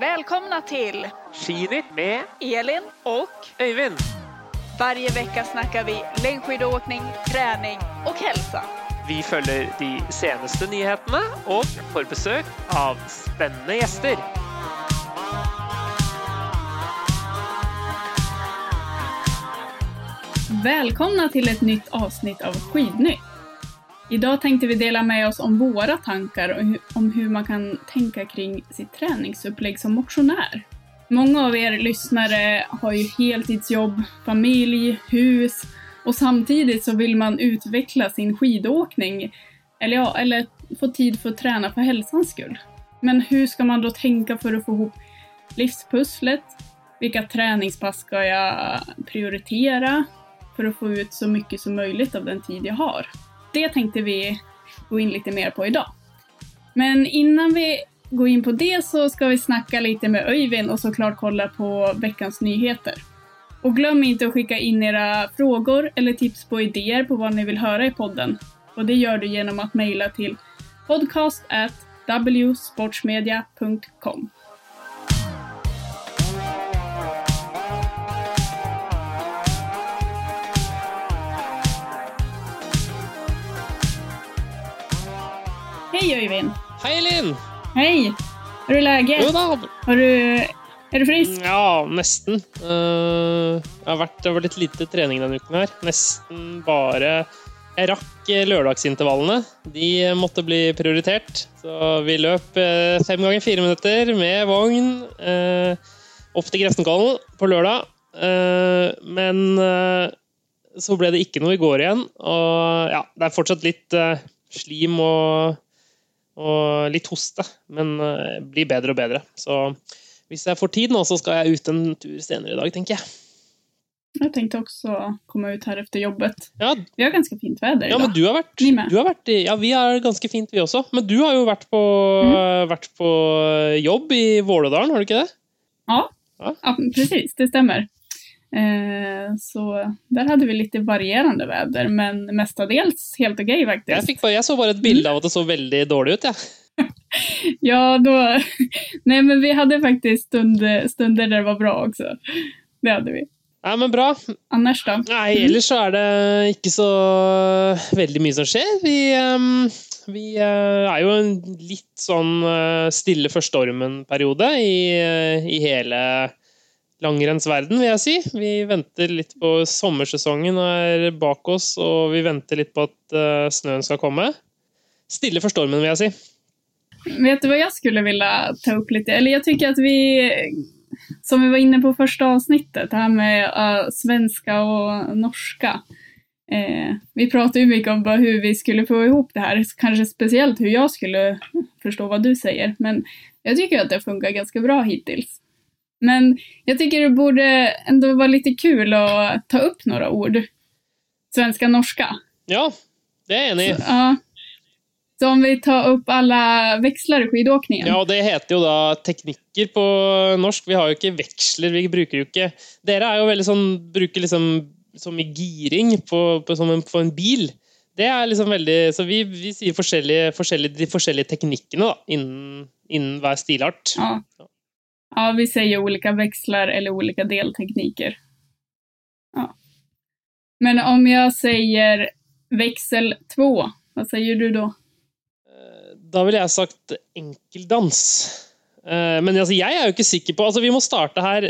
Välkomna till Skinitt med Elin och Øyvind. varje vecka snackar vi längdskidåkning, träning och hälsa. Vi følger de seneste nyhetene og får besøk av spennende gjester. Välkomna till ett nytt avsnitt av Skidnytt. Idag tänkte vi dela med oss om våra tankar om hur man kan tänka kring sitt träningsupplägg som motionär. Många av er lyssnare har ju heltidsjobb, familj, hus och samtidigt så vill man utveckla sin skidåkning eller, ja, eller få tid för att träna för hälsans skull. Men hur ska man då tänka för att få ihop livspusslet? Vilka träningspass ska jag prioritera? för att få ut så mycket som möjligt av den tid jag har. Det tänkte vi gå in lite mer på idag. Men innan vi går in på det så ska vi snacka lite med Öyvind och såklart kolla på veckans nyheter. Och glöm inte att skicka in era frågor eller tips på idéer på vad ni vill höra i podden. Och det gör du genom att mejla till podcast Hej Öyvind! Hei, Elin! Hej! Er du läget? Jo da. Har du, er du frisk? Ja, nesten. Uh, det, har vært, det har vært litt lite trening denne uken her. Nesten bare Jeg rakk eh, lørdagsintervallene. De måtte bli prioritert. Så vi løp eh, fem ganger fire minutter med vogn uh, opp til Grefsenkollen på lørdag. Eh, men eh, så ble det ikke noe i går igjen. Og ja, det er fortsatt litt eh, slim og og litt hoste, men eh, blir bedre og bedre. Så hvis jeg får tid nå, så skal jeg ut en tur senere i dag, tenker jeg. Jeg tenkte også å komme ut her efter jobbet. Ja, Vi har ganske fint väder ja idag. men du har vært, du har vært i, Ja, vi er ganske fint, vi også. Men du har jo vært på, Mm. vært på jobb i Vålådalen, har du ikke det? Ja. Ja. ja, presis. det stämmer. Eh, så der hadde vi litt varierende väder, men mestadels helt okej Jeg, fikk bare, jeg så bare et bilde av at det så veldig dårlig ut, jeg. Ja, då... Nei, men vi hadde faktisk stunder, stunder der det var bra også. Det hadde vi. Nei, men bra. Anders, da? Nei, ellers så er det ikke så veldig mye som skjer. Vi, um, vi uh, er jo en litt sånn uh, stille for stormen-periode i, uh, i hele langrennsverden, vil jeg si. Vi venter litt på sommersesongen er bak oss, og vi venter litt på at eh, snøen skal komme. Stille for stormen, vil jeg si. Vet du hva jeg skulle ville ta opp litt? Eller jeg syns at vi, som vi var inne på første avsnittet, det her med uh, svenska og norska. Eh, vi pratet ju mycket om hvordan vi skulle få ihop det her, kanskje spesielt hvordan jeg skulle forstå hva du sier, Men jeg syns at det funkar ganske bra hittills. Men jag tycker det borde ändå vara lite kul att ta upp några ord. Svenska, norska. Ja, det er jeg enig i. Ja. Så om vi tar upp alla växlar i skidåkningen. Ja, det heter jo da teknikker på norsk. Vi har jo ikke veksler, vi bruker jo ikke Dere er jo veldig sånn Bruker liksom som i giring på, på, som en, på en bil. Det er liksom veldig Så vi, vi sier forskjellige, forskjellige, de forskjellige teknikkene da, innen, innen hver stilart. Ja. Ja, vi säger olika växlar eller olika deltekniker. Ja. Men om jag säger växel 2, vad säger du då? Da ville jeg sagt enkeldans. Eh, Men altså, jeg er jo ikke sikker på altså Vi må starte her.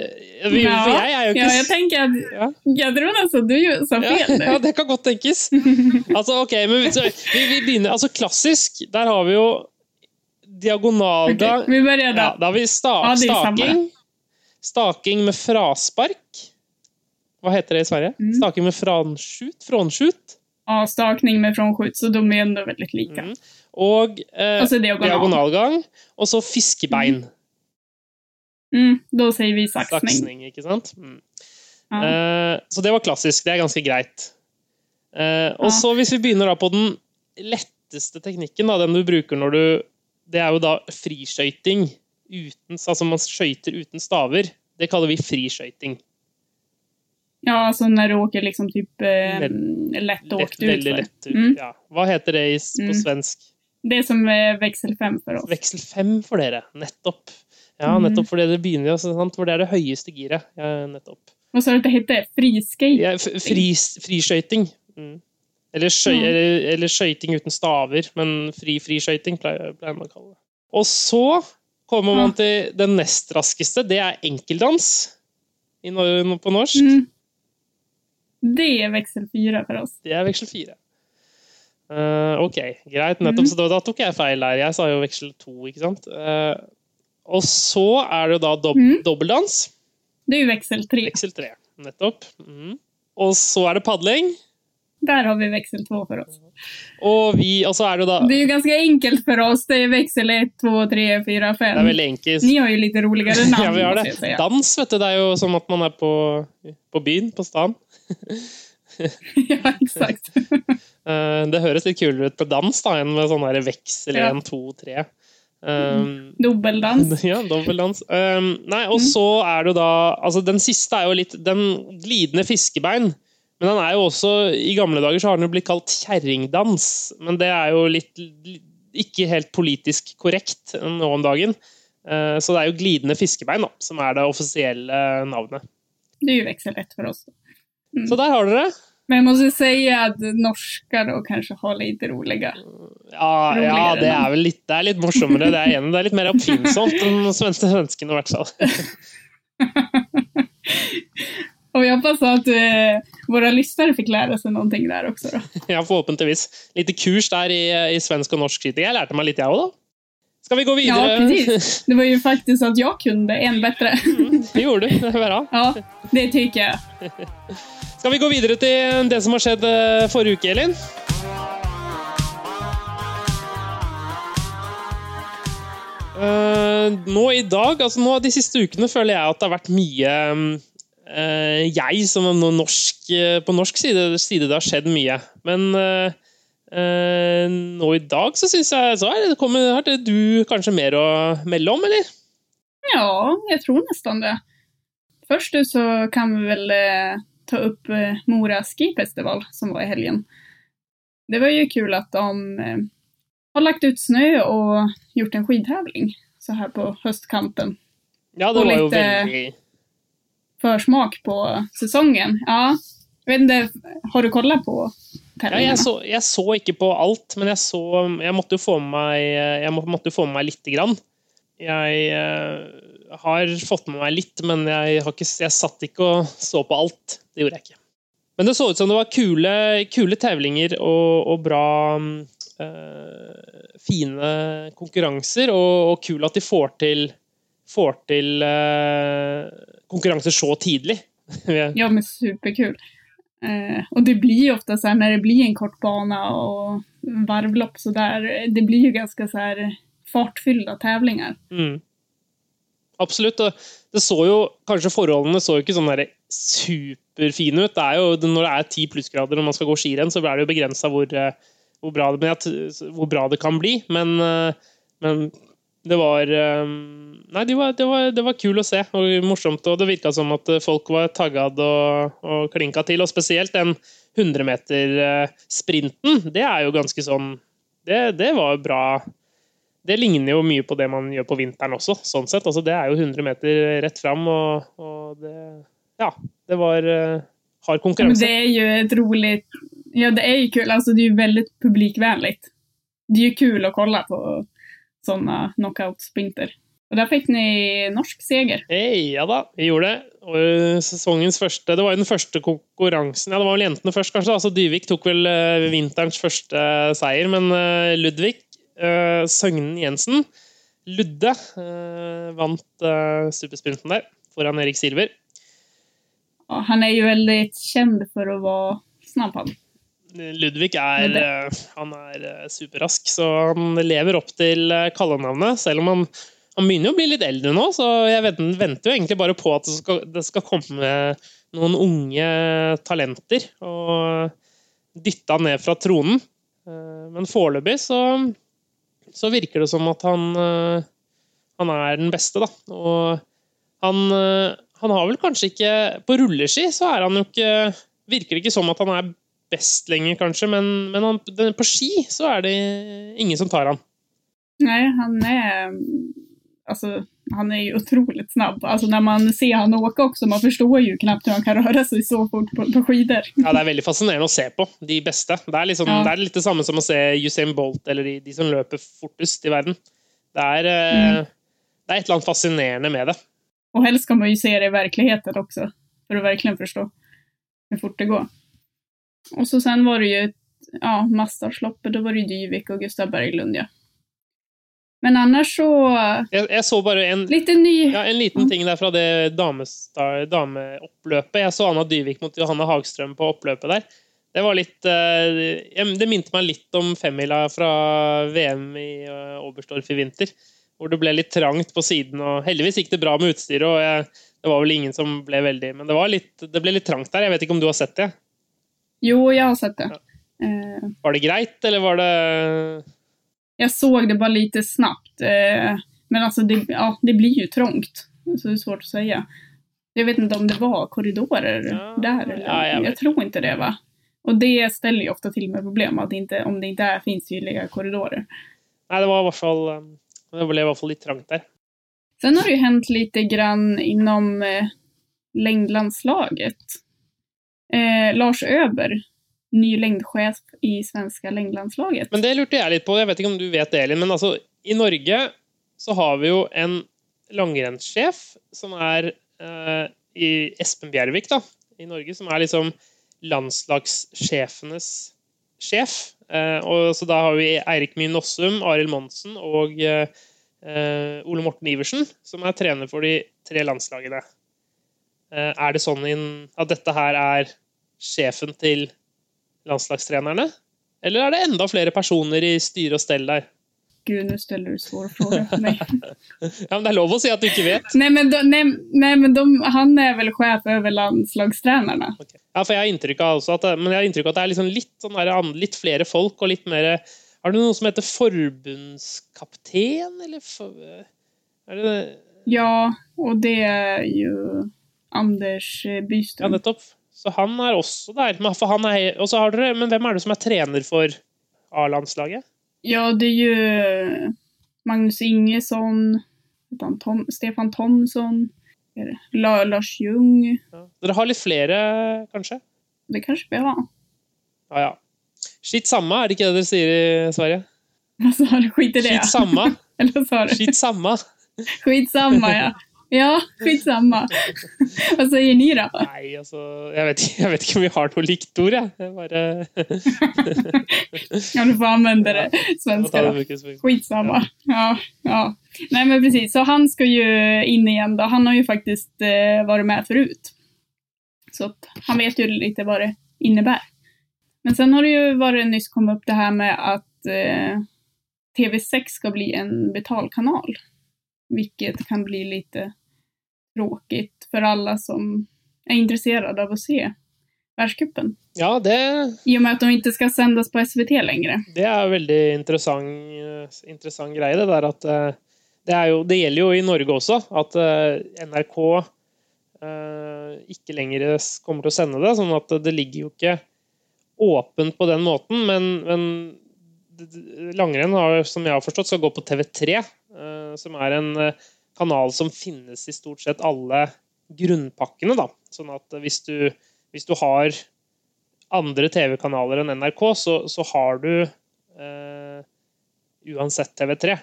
Vi, Ja, jeg er jo ikke Ja, jeg tenker at Ja. Jeg tror nästan du sa Ja, ja, det kan godt tenkes. Altså, ok, men vi, så, vi, vi begynner Altså, klassisk, der har vi jo diagonalgang okay, där. ja, Da har vi sta, Ja, staking. Staking med fraspark. Hva heter det i Sverige? Mm. Staking med franskjut? Frånskjut? Ja, stakning med frånskjut, så de er ändå veldig like. Mm. Og eh, altså, diagonal. diagonalgang. Og så fiskebein. Mm, da sier vi saksning. Saksning, ikke sant? Mm. Ja. Eh, så det var klassisk. Det er ganske greit. Eh, og så hvis vi begynner da på den letteste teknikken, da, den du bruker når du Det er jo da friskøyting. Altså man skøyter uten staver. Det kaller vi friskøyting. ja, altså når du åker liksom typ eh, Lett- åkt Lett, veldig lett ut. Mm. Ja. Hva heter det på Mm. svensk? Det som er veksel fem for oss. Veksel fem for dere. Nettopp. Ja, Mhm. nettopp fordi det begynner sant? for det er det høyeste giret. Ja, nettopp. Og så det heter Friskøyting? Ja, friskøyting. Mm. Eller, skøy, Mm. eller, eller skøyting uten staver, men fri friskøyting pleier, pleier man å kalle det. Og så kommer man Mm. til den nest raskeste. Det er enkeldans i, på norsk. Mm. Det er veksel fire for oss. Det er veksel fire. Uh, ok, greit. Nettopp. mm. Så da, da tok jeg feil der. Jeg sa jo veksel to, ikke sant. Uh, og så er det da dob mm. dobbeldans. Det er jo veksel tre. Veksel tre. Nettopp. Mhm. Og så er det padling. Der har vi veksel to for oss. Og, vi, og så er det da Det er jo ganske enkelt for oss. Det er veksel ett, to, tre, fire, Det er veldig enkelt. Ni har jo litt roligere navn, Ja, vi har det. Dans, vet du. Det er jo som at man er på, på byen, på stan. ja, exakt. Eh, det høres litt kulere ut på dans da, enn med sånn veksel Ja. 1, 2, 3. Um, Dobbeldans. Ja, dobbeldans. Um, nei, og så er det jo da Altså, den siste er jo litt Den glidende fiskebein. Men den er jo også I gamle dager så har den jo blitt kalt kjerringdans. Men det er jo litt ikke helt politisk korrekt nå om dagen. Uh, så det er jo glidende fiskebein da, som er det offisielle navnet. Det er jo så lett for oss. Så der har dere. Men jeg må si at norsker og kanskje har litt roligere. Ja, ja det er vel litt, det er litt morsommere. Det er, igjen, det er litt mer oppfinnsomt enn svenskene, i hvert fall. Och vi hoppas att eh, våra lyssnare fick lära sig någonting där också. Då. Ja, forhåpentligvis. Lite kurs der i, i svensk og norsk kritik. Jeg lærte meg litt, jeg òg, da. Skal vi gå Ja, videre? precis. Det var ju faktiskt att jag kunde en bättre. det gjorde du. Det bra. Ja, det tycker jag. Skal vi gå videre til det som har skjedd eh, forrige uke, Elin? Uh, nå i dag, altså nå de siste ukene, føler jeg at det har vært mye eh, jeg som norsk, eh, på norsk side, side det har skjedd mye. Men eh, eh, nå i dag så syns jeg så det, kommer, har det du kanskje mer å melde om, eller? Ja, jeg tror nesten det. Først så kan vi vel eh, ta opp eh, Mora skifestival, som var i helgen. Det var jo kul at de eh, har lagt ut snø og gjort en skidtävling så her på høstkampen. Ja, det var jo eh, veldig Försmak på säsongen. Ja, inte, har du kollat på tävlingarna? jeg, så, jeg så ikke på alt, men jeg, så, jeg måtte jo få med meg, lite grann. Jeg eh, har fått med meg litt, men jeg, har ikke, jeg satt ikke og så på alt. Det gjorde jeg ikke. Men det så ut som det var kule, kule tevlinger og, og bra eh, Fine konkurranser, og, og kul at de får til, får til eh, konkurranser så tidlig. Ja, men superkul. Eh, og det blir ju ofta så här när det blir en kort bana och varvlopp så där, det blir ju ganska så här fartfyllda tävlingar. Mm. Absolutt. og Det så jo, kanskje Forholdene så jo ikke sånn superfine ut. Det er jo, når det er ti plussgrader og man skal gå skirenn, så er det jo begrensa hvor, eh, hvor, bra det- hvor bra det kan bli. Men, eh, men det var eh, Nei, det var, det, var, det var kul å se og morsomt. Og det virka som at folk var taggad og, og klinka til. Og spesielt den 100-meter-sprinten. Det er jo ganske sånn Det, det var bra det ligner jo mye på det man gjør på vinteren også, sånn sett. Altså, det er jo 100 meter rett fram, og, og det Ja, det var uh, hard Men det er jo et roligt, ja det er jo kul, Altså, det er jo veldig publikvennlig. Det er jo kul å holde på sådana knockout-sprinter. Och där fick ni norsk seger. Hei, ja da, vi gjorde det. Og eh, sesongens første Det var jo den første konkurransen Ja, det var vel jentene først, kanskje. Altså, Dyvik tok vel uh, vinterens første seier, men uh, Ludvig Søgnen Jensen, Ludde, eh, vant supersprinten der foran Erik Silver. Han er jo veldig kjent for å være snabb han. Ludvig er, eh, han er eh, superrask, så han lever opp til eh, kallenavnet. Selv om han, han begynner å bli litt eldre nå, så jeg venter, jo egentlig bare på at det skal, det skal komme noen unge talenter og dytte han ned fra tronen. Men foreløpig så, så virker det som at han, han er den beste, da. Og han, han har vel kanskje ikke På rulleski så er han jo ikke Virker det ikke som at han er best lenger, kanskje, men, men han, den, på ski så er det ingen som tar han. Nei, han er Alltså, han är ju otroligt snabb. Alltså när man ser han åka också, man förstår ju knappt hur han kan röra sig så fort på, på skidor. Ja, Det er veldig fascinerende å se på, de beste. Det er, liksom, Ja. det er litt det samme som å se Usain Bolt eller de, de som løper fortest i verden. Det er, eh, Mm. det er et eller annet fascinerende med det. Och helst ska man ju se det i verkligheten också, för att verkligen förstå hur fort det går. Och så sen var det ju, ja, Mastardsloppet, då var det Dyvik och Gustav Berglund, ja. Men annars så, Jeg, jeg så bare en, ny... ja, en liten ting der fra det dameoppløpet. Jeg så Anna Dyvik mot Johanne Hagstrøm på oppløpet der. Det var litt eh, Det minte meg litt om femmila fra VM i eh, Oberstdorf i vinter. Hvor det ble litt trangt på siden. og Heldigvis gikk det bra med utstyret. og jeg, Det var vel ingen som ble veldig Men det, var litt, det ble litt trangt der. Jeg vet ikke om du har sett det? Jo, jag har sett det. Eh, Var det greit, eller var det jag såg det bara lite snabbt. Eh, men alltså, det, ja, det blir ju trångt. Så det är svårt att säga. Jag vet inte om det var korridorer Ja, där. Eller? ja, jag jag tror inte det, va? Och det ställer ju ofta till med problem, att inte, om det inte är, finns tydliga korridorer. Nei, det var i hvert fall eh, Det ble i hvert fall litt trangt der. Sen har det ju hänt lite grann inom eh, längdlandslaget. Eh, Lars Øber, ny lengdesjef i svenska lengdelandslaget. Men det lurte jeg litt på. Jeg vet ikke om du vet det, Elin, men altså, i Norge så har vi jo en langrennssjef som er eh, i Espen Bjervik, da, i Norge, som er liksom landslagssjefenes sjef. Eh, og så da har vi Eirik Mye Nossum, Arild Monsen og eh, eh, Ole Morten Iversen, som er trener for de tre landslagene. Eh, er det sånn at dette her er sjefen til landslagstrenerne? Eller er det enda flere personer i styre og stell der? Gud, nå stiller du svåra spørsmål. Ja, men Det er lov å si at du ikke vet. Nei, men, de, nei, nei, men de, han er vel sjef over landslagstrenerne. Okay. Ja, for jeg har inntrykk av, at, men jeg har inntrykk av at det er liksom litt, sånn der, litt flere folk og litt mer Har du noe som heter forbundskapten, eller for, det, Ja, og det er ju Anders Bystrøm. Ja, nettopp. Så han er også der. Men, for han er, og så har dere, men hvem er det som er trener for A-landslaget? Ja, det er jo Magnus Ingesson, Tom, Stefan Thomsson. La, Lars Jung Ja. Dere har litt flere, kanskje? Det kanskje vi har. Ja, ja. Skitt samme, er det ikke det dere sier i Sverige? Hva sa du? Skit i det. Skitt samme. Eller vad sa du? Skitt samma. Skitsamma, ja. Ja, skitsamma. Hva sier ni da? Nei, altså Jeg vet, jeg vet ikke om vi har noe likt ord, jeg. jeg bare Ja, du får anvende det svenske, då. Skitsamma. Ja, ja. Nei, men precis, så han skal jo inn igjen, da. Han har jo faktisk eh, vært med forut. Så han vet jo litt hva det innebærer. Men sen har det jo vært nyss kommet opp det her med at eh, TV6 skal bli en betalkanal. Vilket kan bli lite tråkigt för alla som är intresserade av att se världscupen. Ja, det, I och med att de inte ska sändas på SVT längre. det er väldigt veldig interessant, grej greie, det där at eh, det, är ju, det gjelder jo i Norge også, at eh, NRK eh, ikke lenger kommer til å sende det. Sånn at det ligger jo ikke åpent på den måten, men, men langrenn, har, som jeg har forstått, skal gå på TV3, eh, som er en eh, kanal som finnes i stort sett alle grunnpakkene. Da. Sånn at hvis du, hvis du har andre TV-kanaler enn NRK, så, så har du eh, uansett TV3.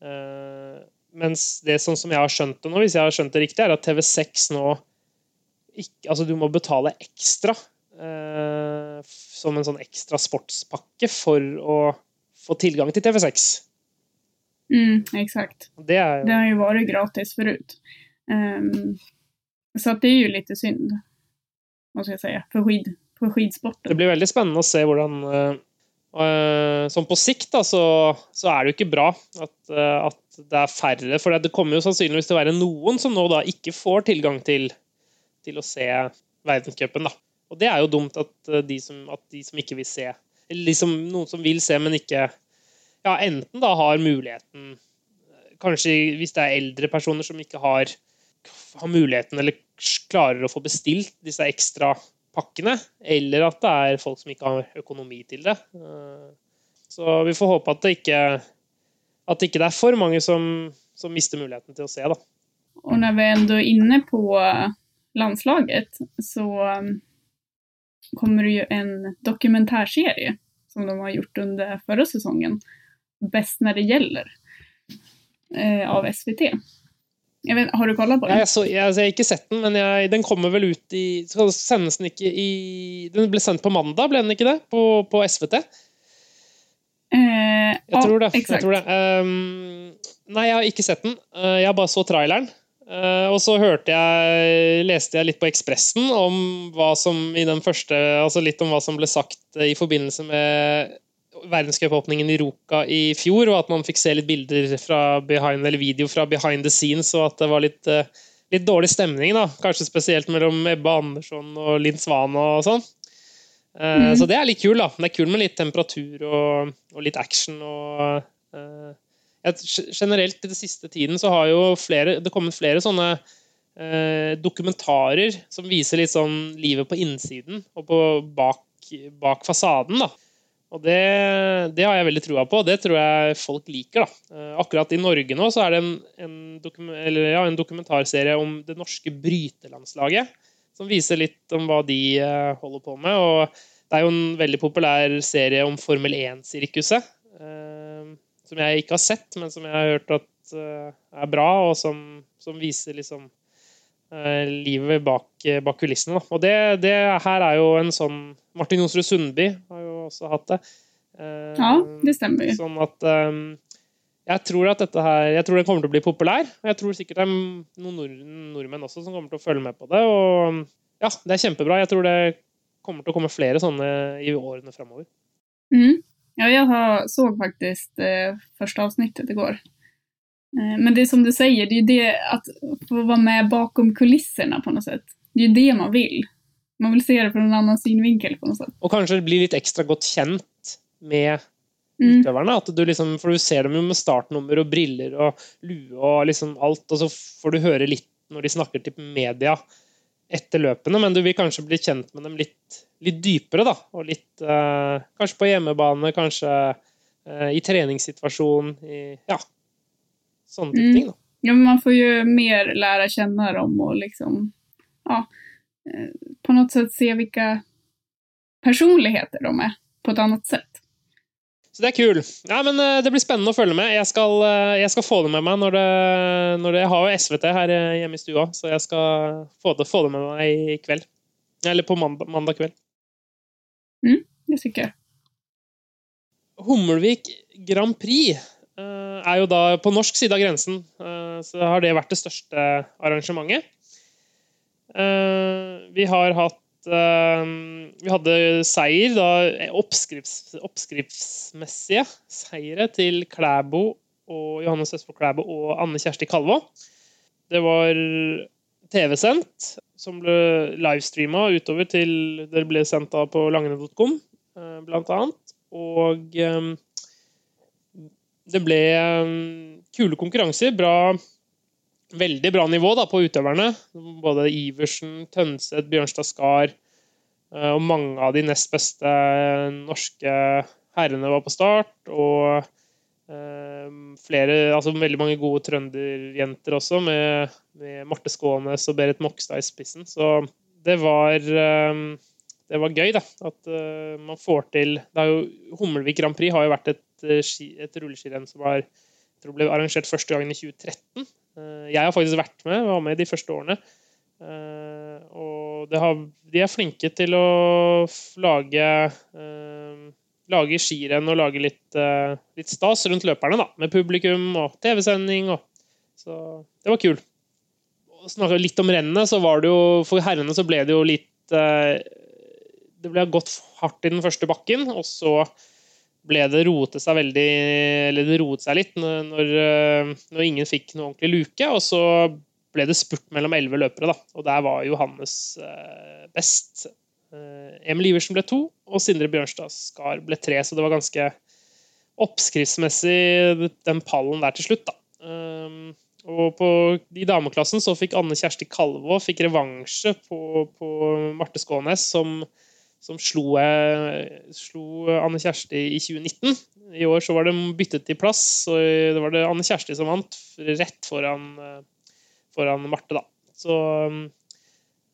Eh, mens det sånn som jeg har skjønt det nå, hvis jeg har skjønt det riktig, er at TV6 nå ikke, Altså, du må betale ekstra eh, som en sånn ekstra sportspakke for å få tilgang til TV6. Mm, exakt. Det är... Det har ju varit gratis förut. Um, så att det är ju lite synd, måste jag säga, för, skid, för Det blir veldig spennende å se hvordan uh, eh, Sånn på sikt da, så, så er det jo ikke bra at, uh, at det er færre. For det kommer jo sannsynligvis til å være noen som nå da ikke får tilgang til, til å se verdenscupen. Og det er jo dumt at, eh, de som, at de som ikke vil se Eller liksom noen som vil se, men ikke ja, enten da har muligheten Kanskje hvis det er eldre personer som ikke har, har muligheten eller klarer å få bestilt disse ekstra pakkene, eller at det er folk som ikke har økonomi til det. Eh, så vi får håpe at det ikke, at det ikke er for mange som, som mister muligheten til å se. Da. Og når vi ändå är inne på landslaget så um, kommer det ju en dokumentärserie som de har gjort under förra säsongen. Bäst när det gäller. Eh, av SVT. Vet, har du kollet på den? Jeg, så, jeg, jeg, har ikke sett den, men jeg, den kommer vel ut i Skal sendes den ikke i Den ble sendt på mandag, ble den ikke det? På, på SVT? Eh, jeg, tror det, jeg tror det. Um, nei, jeg har ikke sett den. Jeg bare så traileren. Uh, og så hørte jeg, leste jeg litt på Ekspressen om hva som i den første Altså litt om hva som ble sagt i forbindelse med verdenscupåpningen i Ruka i fjor, og at man fikk se litt bilder fra behind, eller video fra behind the scenes, og at det var litt, uh, litt dårlig stemning, da. Kanskje spesielt mellom Ebbe Andersson og Linn Svan og sånn. Uh, mm. Så det er litt kult, da. Det er kult med litt temperatur og, og litt action og generelt i den siste tiden så har jo flere, det kommet flere sånne uh, dokumentarer som viser litt sånn livet på innsiden og på bak, bak fasaden. da. Og det, det, har jeg veldig trua på, og det tror jeg folk liker. da. Eh, akkurat i Norge nå så er det en, en, dokum, ja, en dokumentarserie om det norske brytelandslaget. Som viser litt om hva de eh, holder på med. og Det er jo en veldig populær serie om Formel 1-sirkuset. Eh, som jeg ikke har sett, men som jeg har hørt at er bra, og som, som viser liksom livet bak, bak kulissene. Og det, det, her er jo en sånn Martin Jonsrud Sundby har jo også hatt det. Uh, ja, det stemmer. Sånn at um, jeg tror at dette her Jeg tror den kommer til å bli populær. Jeg tror sikkert det er noen nord nordmenn også som kommer til å følge med på det. Og ja, det er kjempebra. Jeg tror det kommer til å komme flere sånne i årene framover. Mm. Ja, jeg så faktisk det første avsnittet i går. men det som du sier, det er jo det at få være med bakom kulissene på noe sätt. Det er jo det man vill. Man vil se det fra en annen synvinkel på noe sätt. Og kanskje bli litt ekstra godt kjent med mm. utøverne. At du liksom, for du ser dem jo med startnummer og briller og lue og liksom alt, og så får du høre litt når de snakker til media etter løpene, men du vil kanskje bli kjent med dem litt, litt dypere, da. Og litt eh, Kanskje på hjemmebane, kanskje eh, i treningssituasjon, i Ja. Sånne type mm. ting, da. Ja, men man får jo mer lære kjenne dem og liksom Ja. Eh, på noe sett se hvilke personligheter de er, på et annet sett. Så det er kul. Ja, men eh, Det blir spennende å følge med. Jeg skal, jag ska få det med meg når det, när det Jeg har SVT her hemma i stua, så jeg skal få det, få det med meg i kveld. Eller på mandag, mandag kveld. Mm, det tycker jag. Hummelvik Grand Prix er jo da på norsk side av grensen. Så har det vært det største arrangementet. Vi har hatt Ehm, vi hadde seier, da, oppskrifts, oppskriftsmessige seire til Klæbo og Johannes Østfold Klæbo og Anne Kjersti Kalvå. Det var TV-sendt, som ble livestreama utover til det ble sendt da på langene.com, eh, blant annet. Og det ble kule konkurranser. Bra veldig bra nivå da, på utøverne. Både Iversen, Tønseth, Bjørnstad Skar eh, og mange av de nest beste norske herrene var på start. Og eh, flere, altså veldig mange gode trønderjenter også, med, med Marte Skånes og Berit Mokstad i spissen. Så det var, eh, det var gøy, da. At man får til det er jo, Hummelvik Grand Prix har jo vært et, et rulleskirenn som har, jeg tror ble arrangert første gangen i 2013. Eh, jeg har faktisk vært med, var med de første årene. Eh, og har, de er flinke til å lage eh, lage skirenn og lage litt, litt, stas rundt løperne, da, med publikum og TV-sending. Så det var kult. Snakka litt om rennet, så var det jo For herrene så ble det jo litt Det ble gått hardt i den første bakken, og så ble det rote seg veldig Eller det roet seg litt når, eh, når, ingen fikk noe ordentlig luke. Og så ble det spurt mellom elleve løpere, da. Og der var Johannes eh, best. Eh, Emil Iversen ble to, og Sindre Bjørnstad Skar ble tre. Så det var ganske oppskriftsmessig den pallen der til slutt, da. og på I dameklassen så fikk Anne Kjersti Kalvå fikk revansje på, på Marte Skånes, som, som slo, eh, slo Anne Kjersti i 2019. I år så var det byttet i plass, og det var det Anne Kjersti som vant, rett foran, eh, foran Marte, da. Så,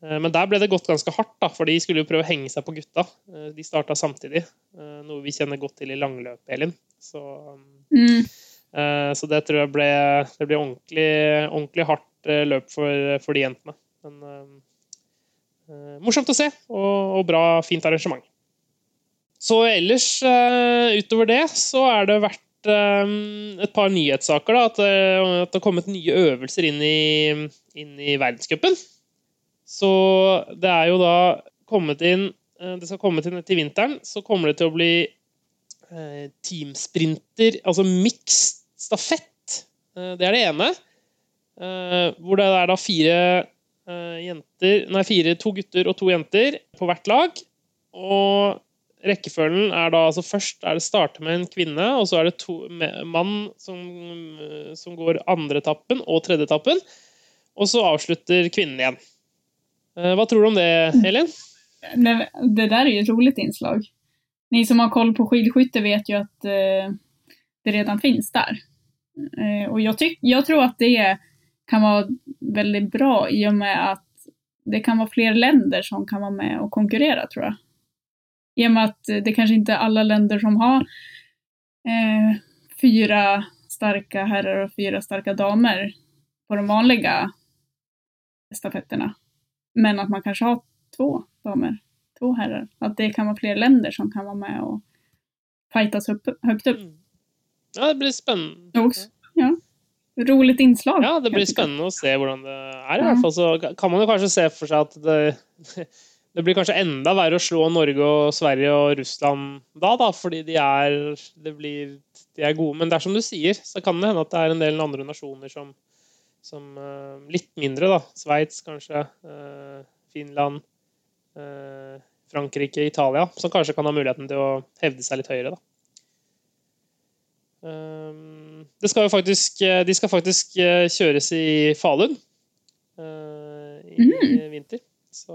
eh, men der ble det gått ganske hardt, da, for de skulle jo prøve å henge seg på gutta. De starta samtidig, noe vi kjenner godt til i langløp, Elin. Så Mm. Så det tror jeg ble, det ble ordentlig, ordentlig hardt løp for, for de jentene. Men morsomt å se, og, og bra, fint arrangement. Så ellers, eh, utover det, så er det vært eh, et par nyhetssaker. Da, at, eh, det har kommet nye øvelser inn i, inn i verdenscupen. Så det er jo da kommet inn eh, Det skal komme til til vinteren, så kommer det til å bli eh, teamsprinter, altså mixed stafett. Eh, det er det ene. Eh, hvor det er da fire eh, jenter Nei, fire, to gutter og to jenter på hvert lag. Og rekkefølgen er da altså Først er det starte med en kvinne, og så er det to mann som, eh, som går andre etappen og tredje etappen. Og så avslutter kvinnen igjen. Eh, Hva tror du om det, Elin? Det, det er jo et ett roligt innslag. Ni som har koll på skidskytte vet jo at eh, det redan finnes der. Eh, tyck, jag tror at det kan vara väldigt bra i och med att det kan vara fler länder som kan vara med och konkurrera tror jag. I och med att det kanske inte är alla länder som har eh, fyra starka herrar och fyra starka damer på de vanliga stafetterna. Men att man kanske har två damer, två herrar. Att det kan vara fler länder som kan vara med och fightas upp, högt upp. Mm. Ja, det blir spennende. Också, ja. Roligt inslag. Ja, det blir spennende å se hvordan det er. i hvert fall så kan man jo kanskje se for seg at det, det blir kanskje enda verre å slå Norge og Sverige og Russland da, da, fordi de er, det blir, de er gode. Men det er som du sier, så kan det hende at det er en del andre nasjoner som, som eh, litt mindre, da. Sveits kanskje, eh, Finland, eh, Frankrike, Italia, som kanskje kan ha muligheten til å hevde seg litt høyere, da. Um, skal faktisk, eh, de skal faktisk eh, kjøres i Falun uh, i mm. vinter. Så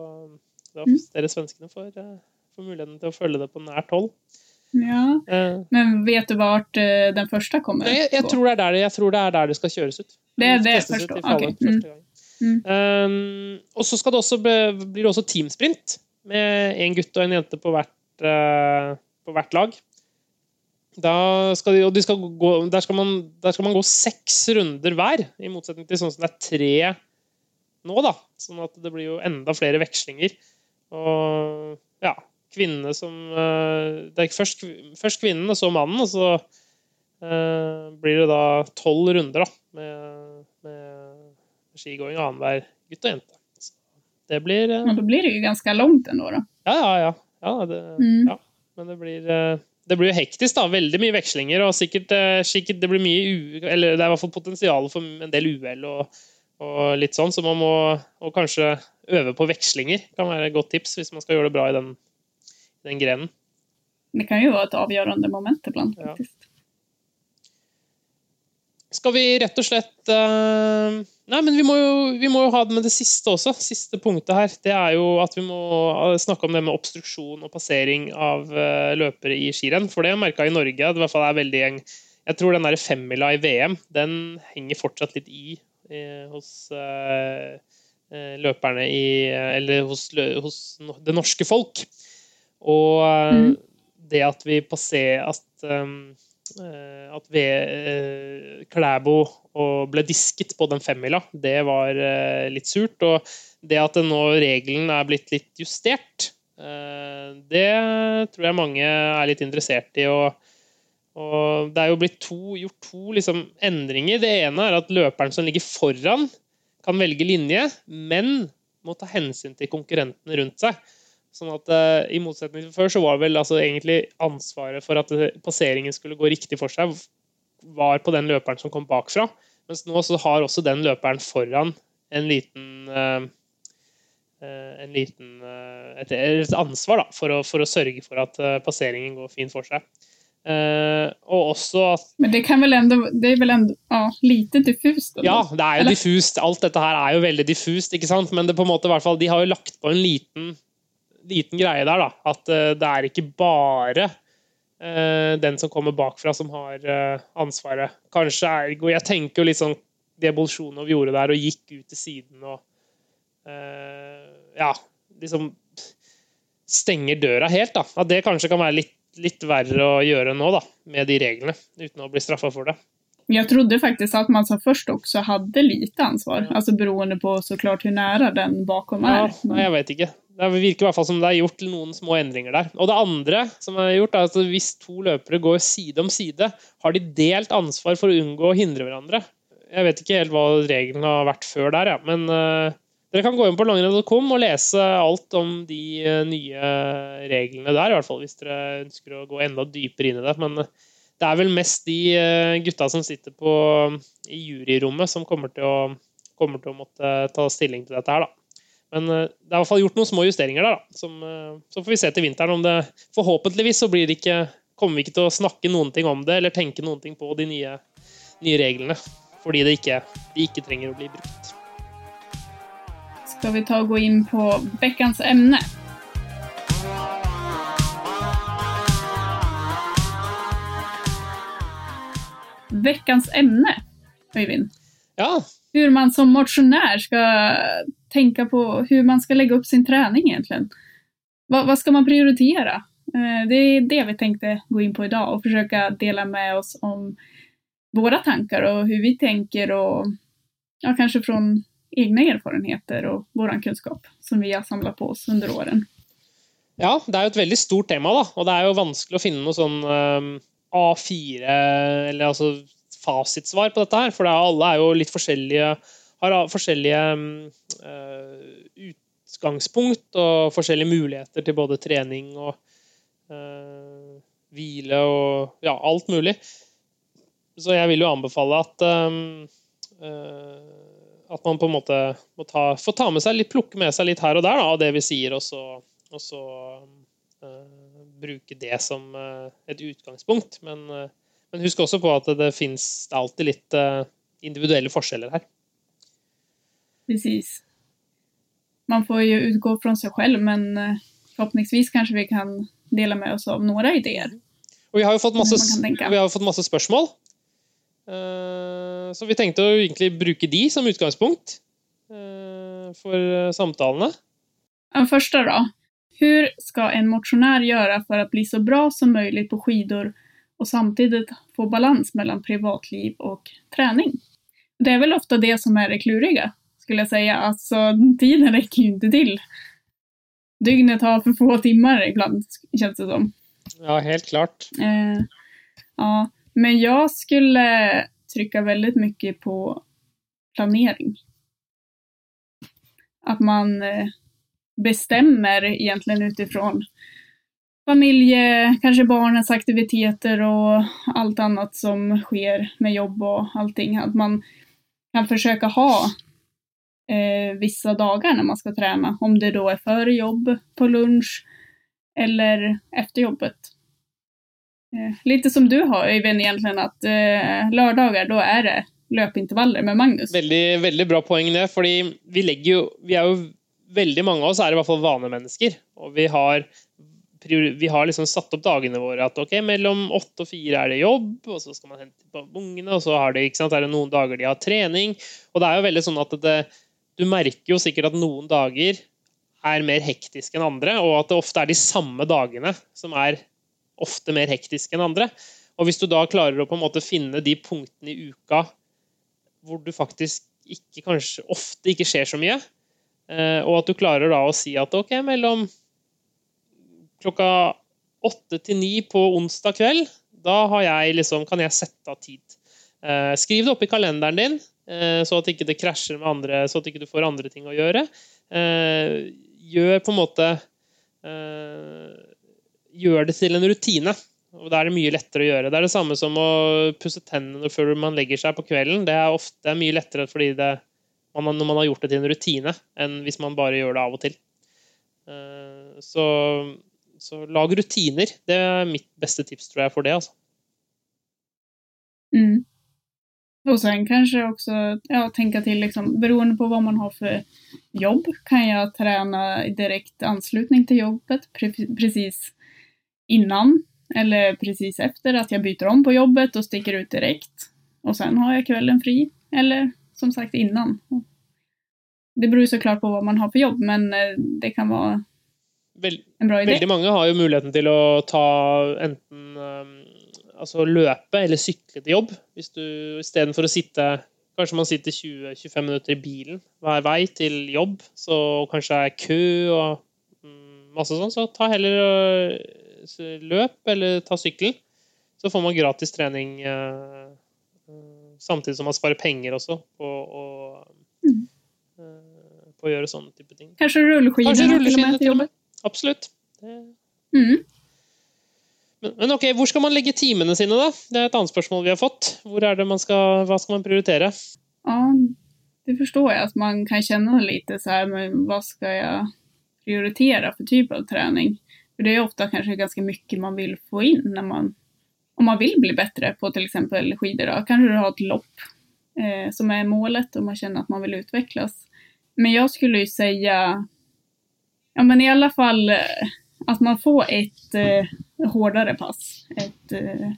da får dere svenskene får, får muligheten til å følge det på nært hold. Ja. uh, Men vet du hvor den første kommer jeg, jeg, tror det er der, jeg tror det er der det skal kjøres ut. Det er det første, først, ut. Falun Ok, mm. første gang. Um, og så skal det også bli, blir det også teamsprint med en gutt og en jente på hvert, uh, på hvert lag. Da skal de, og de skal gå, der, skal man, der skal man gå seks runder hver, i motsetning til sånn som det er tre nå. da. Sånn at det blir jo enda flere vekslinger. Og ja, kvinnene som eh, Det er først, først kvinnen, og så mannen, og så eh, blir det da tolv runder da, med, med skigåing annenhver gutt og jente. Så det blir eh, Ja, då blir det jo ganske langt ennå, da. Ja, ja, ja. ja, det, Mm. ja. Men det blir, eh, det blir jo hektisk, da. Veldig mye vekslinger. Og sikkert, eh, sikkert det blir mye. Eller det er i hvert fall potensial for en del uhell og, og litt sånn, så man må og kanskje øve på vekslinger. Kan være et godt tips hvis man skal gjøre det bra i den, den grenen. Det kan jo være et avgjørende moment ibland Ja. Skal vi rett og slett eh, Nei, men vi må, jo, vi må jo ha det med det siste også. Siste punktet her. Det er jo at vi må eh, snakke om det med obstruksjon og passering av eh, løpere i skirenn. For det merka i Norge det i hvert fall er veldig gjeng. Jeg tror den der femmila i VM den henger fortsatt litt i eh, hos eh, eh, løperne i Eller hos, hos det norske folk. Og Mhm. det at vi passerer at um, at ved, eh, Klæbo ble disket på den femmila, det var eh, litt surt. Og det at nå regelen er blitt litt justert, eh, det tror jeg mange er litt interessert i. Og, og det er jo blitt to, gjort to liksom, endringer. Det ene er at løperen som ligger foran, kan velge linje, men må ta hensyn til konkurrentene rundt seg. Sånn at eh, I motsetning til før så var vel altså egentlig ansvaret for at passeringen skulle gå riktig for seg, var på den løperen som kom bakfra. Mens nå så har også den løperen foran en liten eh, eh, en liten, eh, et, ansvar da, for, å, for å sørge for at eh, passeringen går fint for seg. Uh, og også at Men det kan vel enda, det er vel enda ja, lite diffust? Eller? Ja, det er jo Eller? diffust. Alt dette her er jo veldig diffust, ikke sant? Men det på en måte, i hvert fall, de har jo lagt på en liten, liten greie der, da. At eh, det er ikke bare eh, den som kommer bakfra, som har eh, ansvaret. Kanskje ergo Jeg tenker jo litt sånn det Bolsjunov gjorde der, og gikk ut til siden og Ja, liksom stenger døra helt, da. At det kanskje kan være litt, litt verre å gjøre nå, da, med de reglene, uten å bli straffa for det. Jeg trodde faktisk at man som først også hadde lite ansvar, altså beroende på så klart hvor nære den bakom Ja, är. nei, jeg vet ikke. Det virker i hvert fall som det er gjort noen små endringer der. Og det andre som er gjort, er at hvis to løpere går side om side, har de delt ansvar for å unngå å hindre hverandre. Jeg vet ikke helt hva reglene har vært før der, ja. men uh, dere kan gå inn på langrenn.com og lese alt om de uh, nye reglene der, i hvert fall hvis dere ønsker å gå enda dypere inn i det. Men uh, det er vel mest de eh, gutta som sitter på, i juryrommet, som kommer til, å, kommer til å måtte ta stilling til dette her, da. Men eh, det er i hvert fall gjort noen små justeringer der, da. Som, eh, så får vi se til vinteren om det Forhåpentligvis så blir det ikke, kommer vi ikke til å snakke noen ting om det, eller tenke noen ting på de nye, nye reglene. Fordi det ikke, de ikke trenger å bli brukt. Skal vi ta og gå inn på bekkens emne? Veckans emne, Øyvind. Ja, Hur man som motionär ska tänka på hur man ska lägga upp sin träning egentligen. Vad, vad ska man prioritera? Eh, Det är det vi tänkte gå in på idag och försöka dela med oss om våra tankar och hur vi tänker och ja, kanske från egna erfarenheter og vår kunnskap som vi har samla på oss under åren. Ja, det er jo et veldig stort tema, da. Og det er jo vanskelig å finne noe sånn um, A4, eller altså fasitsvar på dette her. For er, alle er jo litt forskjellige Har forskjellige eh, utgangspunkt og forskjellige muligheter til både trening og eh, hvile og ja, alt mulig. Så jeg vil jo anbefale at eh, at man på en måte må ta, få ta med seg litt, plukke med seg litt her og der av det vi sier, og så, og så uh, bruke det som uh, et utgangspunkt. Men, uh, men husk også på at det, fins alltid litt individuelle forskjeller her. Precis. Man får ju utgå från sig själv men eh, förhoppningsvis kanske vi kan dela med oss av några idéer. Og vi har jo fått masse, jo fått masse spørsmål. Eh, Så vi tenkte å egentlig bruke de som utgangspunkt eh, for samtalene. Den första då. Hur ska en motionär göra för att bli så bra som möjligt på skidor och samtidigt få balans mellan privatliv och träning? Det är väl ofta det som är det kluriga, skulle jag säga. Alltså, tiden räcker ju inte till. Dygnet har för få timmar ibland, känns det som. Ja, helt klart. Eh, ja, men jag skulle trycka väldigt mycket på planering. Att man eh, bestämmer egentligen utifrån familje, kanske barnens aktiviteter och allt annat som sker med jobb och allting. Att man kan försöka ha eh, vissa dagar när man ska träna. Om det då är före jobb, på lunch eller efter jobbet. Eh, Lite som du har Øyvind egentligen, at eh, lørdager da er det løpeintervaller med Magnus. Veldig, veldig bra poeng det, fordi vi legger jo Vi er jo Veldig mange av oss er i hvert fall vanemennesker, og vi har vi har liksom satt opp dagene våre at ok, mellom åtte og fire er det jobb, og så skal man hente på ungene, og så har det, ikke sant, er det noen dager de har trening. Og det er jo veldig sånn at det, du merker jo sikkert at noen dager er mer hektiske enn andre, og at det ofte er de samme dagene som er ofte mer hektiske enn andre. Og hvis du da klarer å på en måte finne de punktene i uka hvor du faktisk ikke, kanskje ofte ikke skjer så mye, eh, og at du klarer da å si at ok, mellom klokka åtte til ni på onsdag kveld, da jeg liksom, kan jeg sette av tid. Eh, Skriv det opp i kalenderen din, så at ikke det krasjer med andre, så at ikke du får andre ting å gjøre. Eh, Gjør på en måte eh, Gjør det til en rutine. Og da er det mye lettere å gjøre. Det er det samme som å pusse tennene før man legger seg på kvelden. Det er ofte mye lettere fordi det, når man har gjort det til en rutine, enn hvis man bare gjør det av og til. Eh, Så, så lag rutiner. Det er mitt beste tips, tror jeg, for det. altså. Mm. Och sen kanske också ja, tänka till, liksom, beroende på vad man har för jobb, kan jag träna i direkt anslutning till jobbet pre- precis innan eller precis efter att jag byter om på jobbet och sticker ut direkt. Och sen har jag kvällen fri. Eller som sagt innan. Det beror såklart på vad man har för jobb, men eh, det kan vara en bra idé. veldig mange har jo muligheten til å ta enten um, altså løpe eller sykle til jobb. Hvis du istedenfor å sitte Kanskje man sitter 20-25 minutter i bilen hver vei til jobb, så kanskje det er kø og mm, masse sånn, så ta heller øh, løp eller ta sykkel. Så får man gratis trening øh, øh, samtidig som man sparer penger også på å, Mm. på å gjøre sånne type ting. Kanskje till til med. Absolutt. Det Mm. Men, ok, hvor skal man legge timene sine, da? Det er et annet spørsmål vi har fått. Er skal, hva skal man prioritere? Ja, det forstår jeg at man kan kjenne litt så här, men hva skal jeg prioritere for typ av trening? For det er jo ofte kanskje ganske mye man vil få inn når man, om man vil bli bedre på till exempel skidor då, kanske du har ett lopp eh, som är målet och man känner att man vill utvecklas. Men jag skulle ju säga, ja men i alla fall eh, att man får ett eh, hårdare pass. Ett, eh,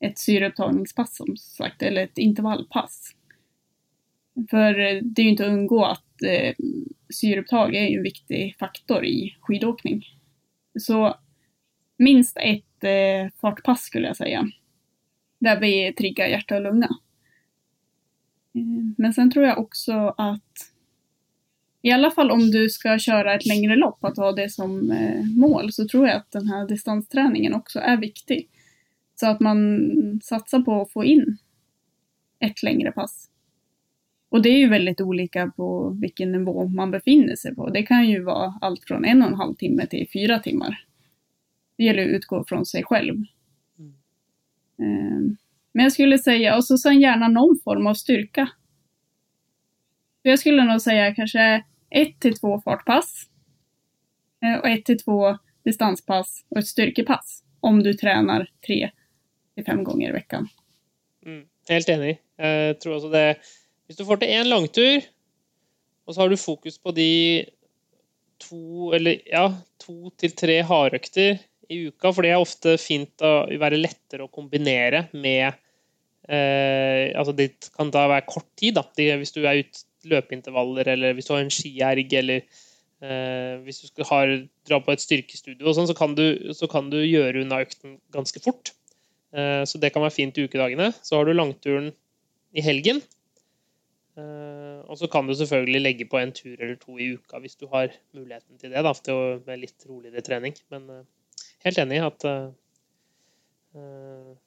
ett syreupptagningspass som sagt, eller ett intervallpass. För eh, det är ju inte att undgå att eh, syreupptag är en viktig faktor i skidåkning. Så minst ett eh, fartpass skulle jag säga. Där vi triggar hjärta och lunga. Eh, Men sen tror jag också att i alla fall om du ska köra ett längre lopp, att ha det som eh, mål, så tror jag att den här distansträningen också är viktig. Så att man satsar på att få in ett längre pass. Och det är ju väldigt olika på vilken nivå man befinner sig på. Det kan ju vara allt från en och en halv timme till fyra timmar. Det gäller att utgå från sig själv. Mm. Eh, Men jag skulle säga, och så sen gärna någon form av styrka. Jag skulle nog säga kanske ett till två fartpass. eh, Och ett till två distanspass och ett styrkepass. Om du tränar tre till fem ganger i veckan. Mm, helt enig. Jeg tror også det Hvis du får til én langtur, og så har du fokus på de to eller ja, to til tre hardøkter i uka, for det er ofte fint å være lettere å kombinere med eh, Altså det kan da være kort tid, da. Hvis du er ute løpeintervaller, eller hvis du har en skierg, eller eh, hvis du skal ha, dra på et styrkestudio sånn, så, kan du- så kan du gjøre unna økten ganske fort. Eh, Så det kan være fint i ukedagene. Så har du langturen i helgen. Eh, Og så kan du selvfølgelig legge på en tur eller to i uka hvis du har muligheten til det, da, til å, med litt roligere trening. Men eh, helt enig i at eh,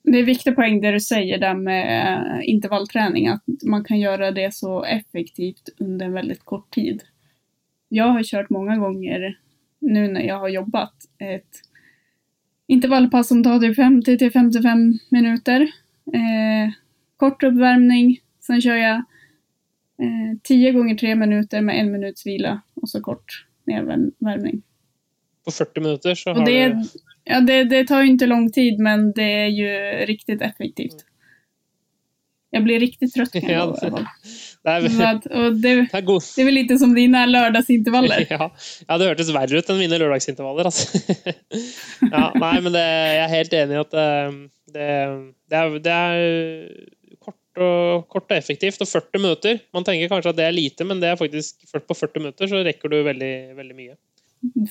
Det är viktig poäng det du säger där med eh, intervallträning, att man kan göra det så effektivt under en väldigt kort tid. Jag har kört många gånger nu när jag har jobbat ett intervallpass som tar typ 50 till 55 minuter. Eh, kort uppvärmning, sen kör jag eh, 10 gånger 3 minuter med en minuts vila och så kort nedvärmning. på 40 minutter så Och har det, du ja, det, det tar ju inte lång tid, men det är ju riktigt effektivt. Jag blir riktigt trött kan jag Ja, lova, i det er, det, det er det är väl lite som dina lørdagsintervaller. Ja, ja, det hørtes verre ut enn mine lørdagsintervaller. Altså. Ja, nei, men det, jeg er helt enig i at eh, det, det, er, det er kort og, kort og effektivt. Og 40 minutter. Man tenker kanskje at det er lite, men det er faktisk på 40 minutter så rekker du veldig, veldig mye.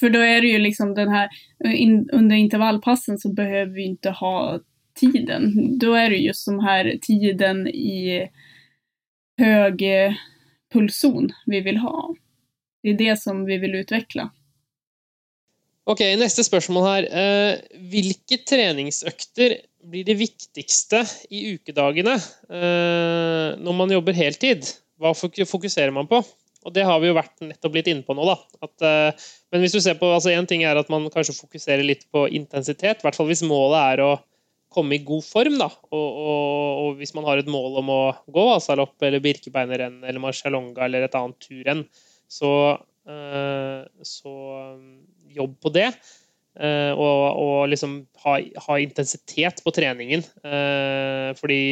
För då är det ju liksom den här, in, under intervallpassen så behöver vi inte ha tiden. Då är det just som här tiden i hög eh, pulszon vi vill ha. Det är det som vi vill utveckla. Ok, Neste spørsmål her. Eh, hvilke treningsøkter blir det viktigste i ukedagene eh, når man jobber heltid? Hva fok- fokuserer man på? Og det har vi jo vært nettopp litt inne på nå. da. At, eh, men hvis du ser på, altså En ting er at man kanskje fokuserer litt på intensitet, i hvert fall hvis målet er å komme i god form. da, Og, og, og hvis man har et mål om å gå Vasalopp eller Birkebeinerrenn eller Marcialonga eller et annet turrenn, så, eh, så um, jobb på det. eh, og, og liksom ha, ha, intensitet på treningen. Eh, fordi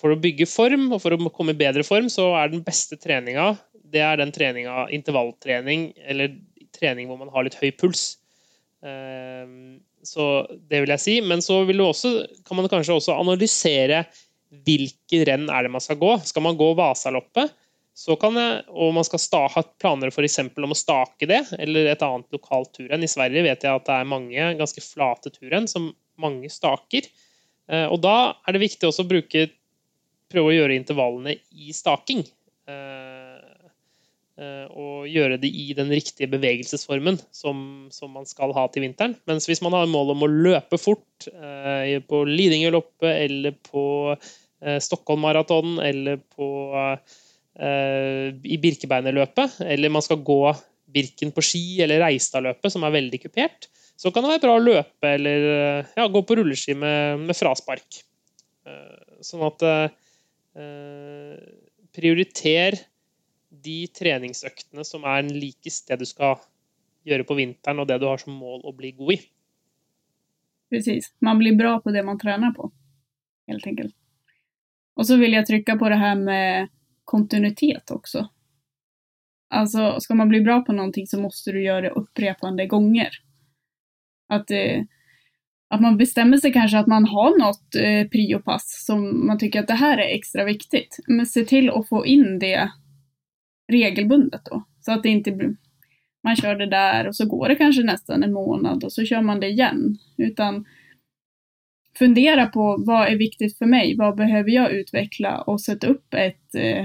for å bygge form og for å komme i bedre form, så er den beste treninga det er den treninga, intervalltrening, eller trening hvor man har litt høy puls. Så det vil jeg si. Men så vil også, kan man kanskje også analysere hvilke renn er det man skal gå. Skal man gå Vasaloppet, så kan jeg, og man skal sta, ha planer for om å stake det, eller et annet lokalt turrenn. I Sverige vet jeg at det er mange ganske flate turrenn som mange staker. Eh, og da er det viktig også å bruke, prøve å gjøre intervallene i staking. Eh, eh, og gjøre det i den riktige bevegelsesformen som, som, man skal ha til vinteren. Mens hvis man har mål om å løpe fort på Lidingøloppet eller på Stockholm Marathon eller på Eh, i Birkebeinerløpet, eller man skal gå Birken på ski eller Reistadløpet, som er veldig kupert, så kan det være bra å løpe eller eh, ja, gå på rulleski med, med fraspark. Eh, sånn at eh, Prioriter de treningsøktene som er likest det du skal gjøre på vinteren, og det du har som mål å bli god i. Precis. Man blir bra på det man trener på, helt enkelt. Og så vil jeg trykke på det her med kontinuitet også. Alltså, skal man bli bra på noe, så må du gjøre det upprepande ganger. At, eh, att man bestemmer seg kanskje at man har noe eh, priopass som man tycker at det her er ekstra viktig, Men se til å få inn det regelbundet då. Så att det inte man kör det där och så går det kanske nästan en månad och så kör man det igen. Utan fundera på vad är viktigt för mig? Vad behöver jag utveckla? Och sätta upp ett eh,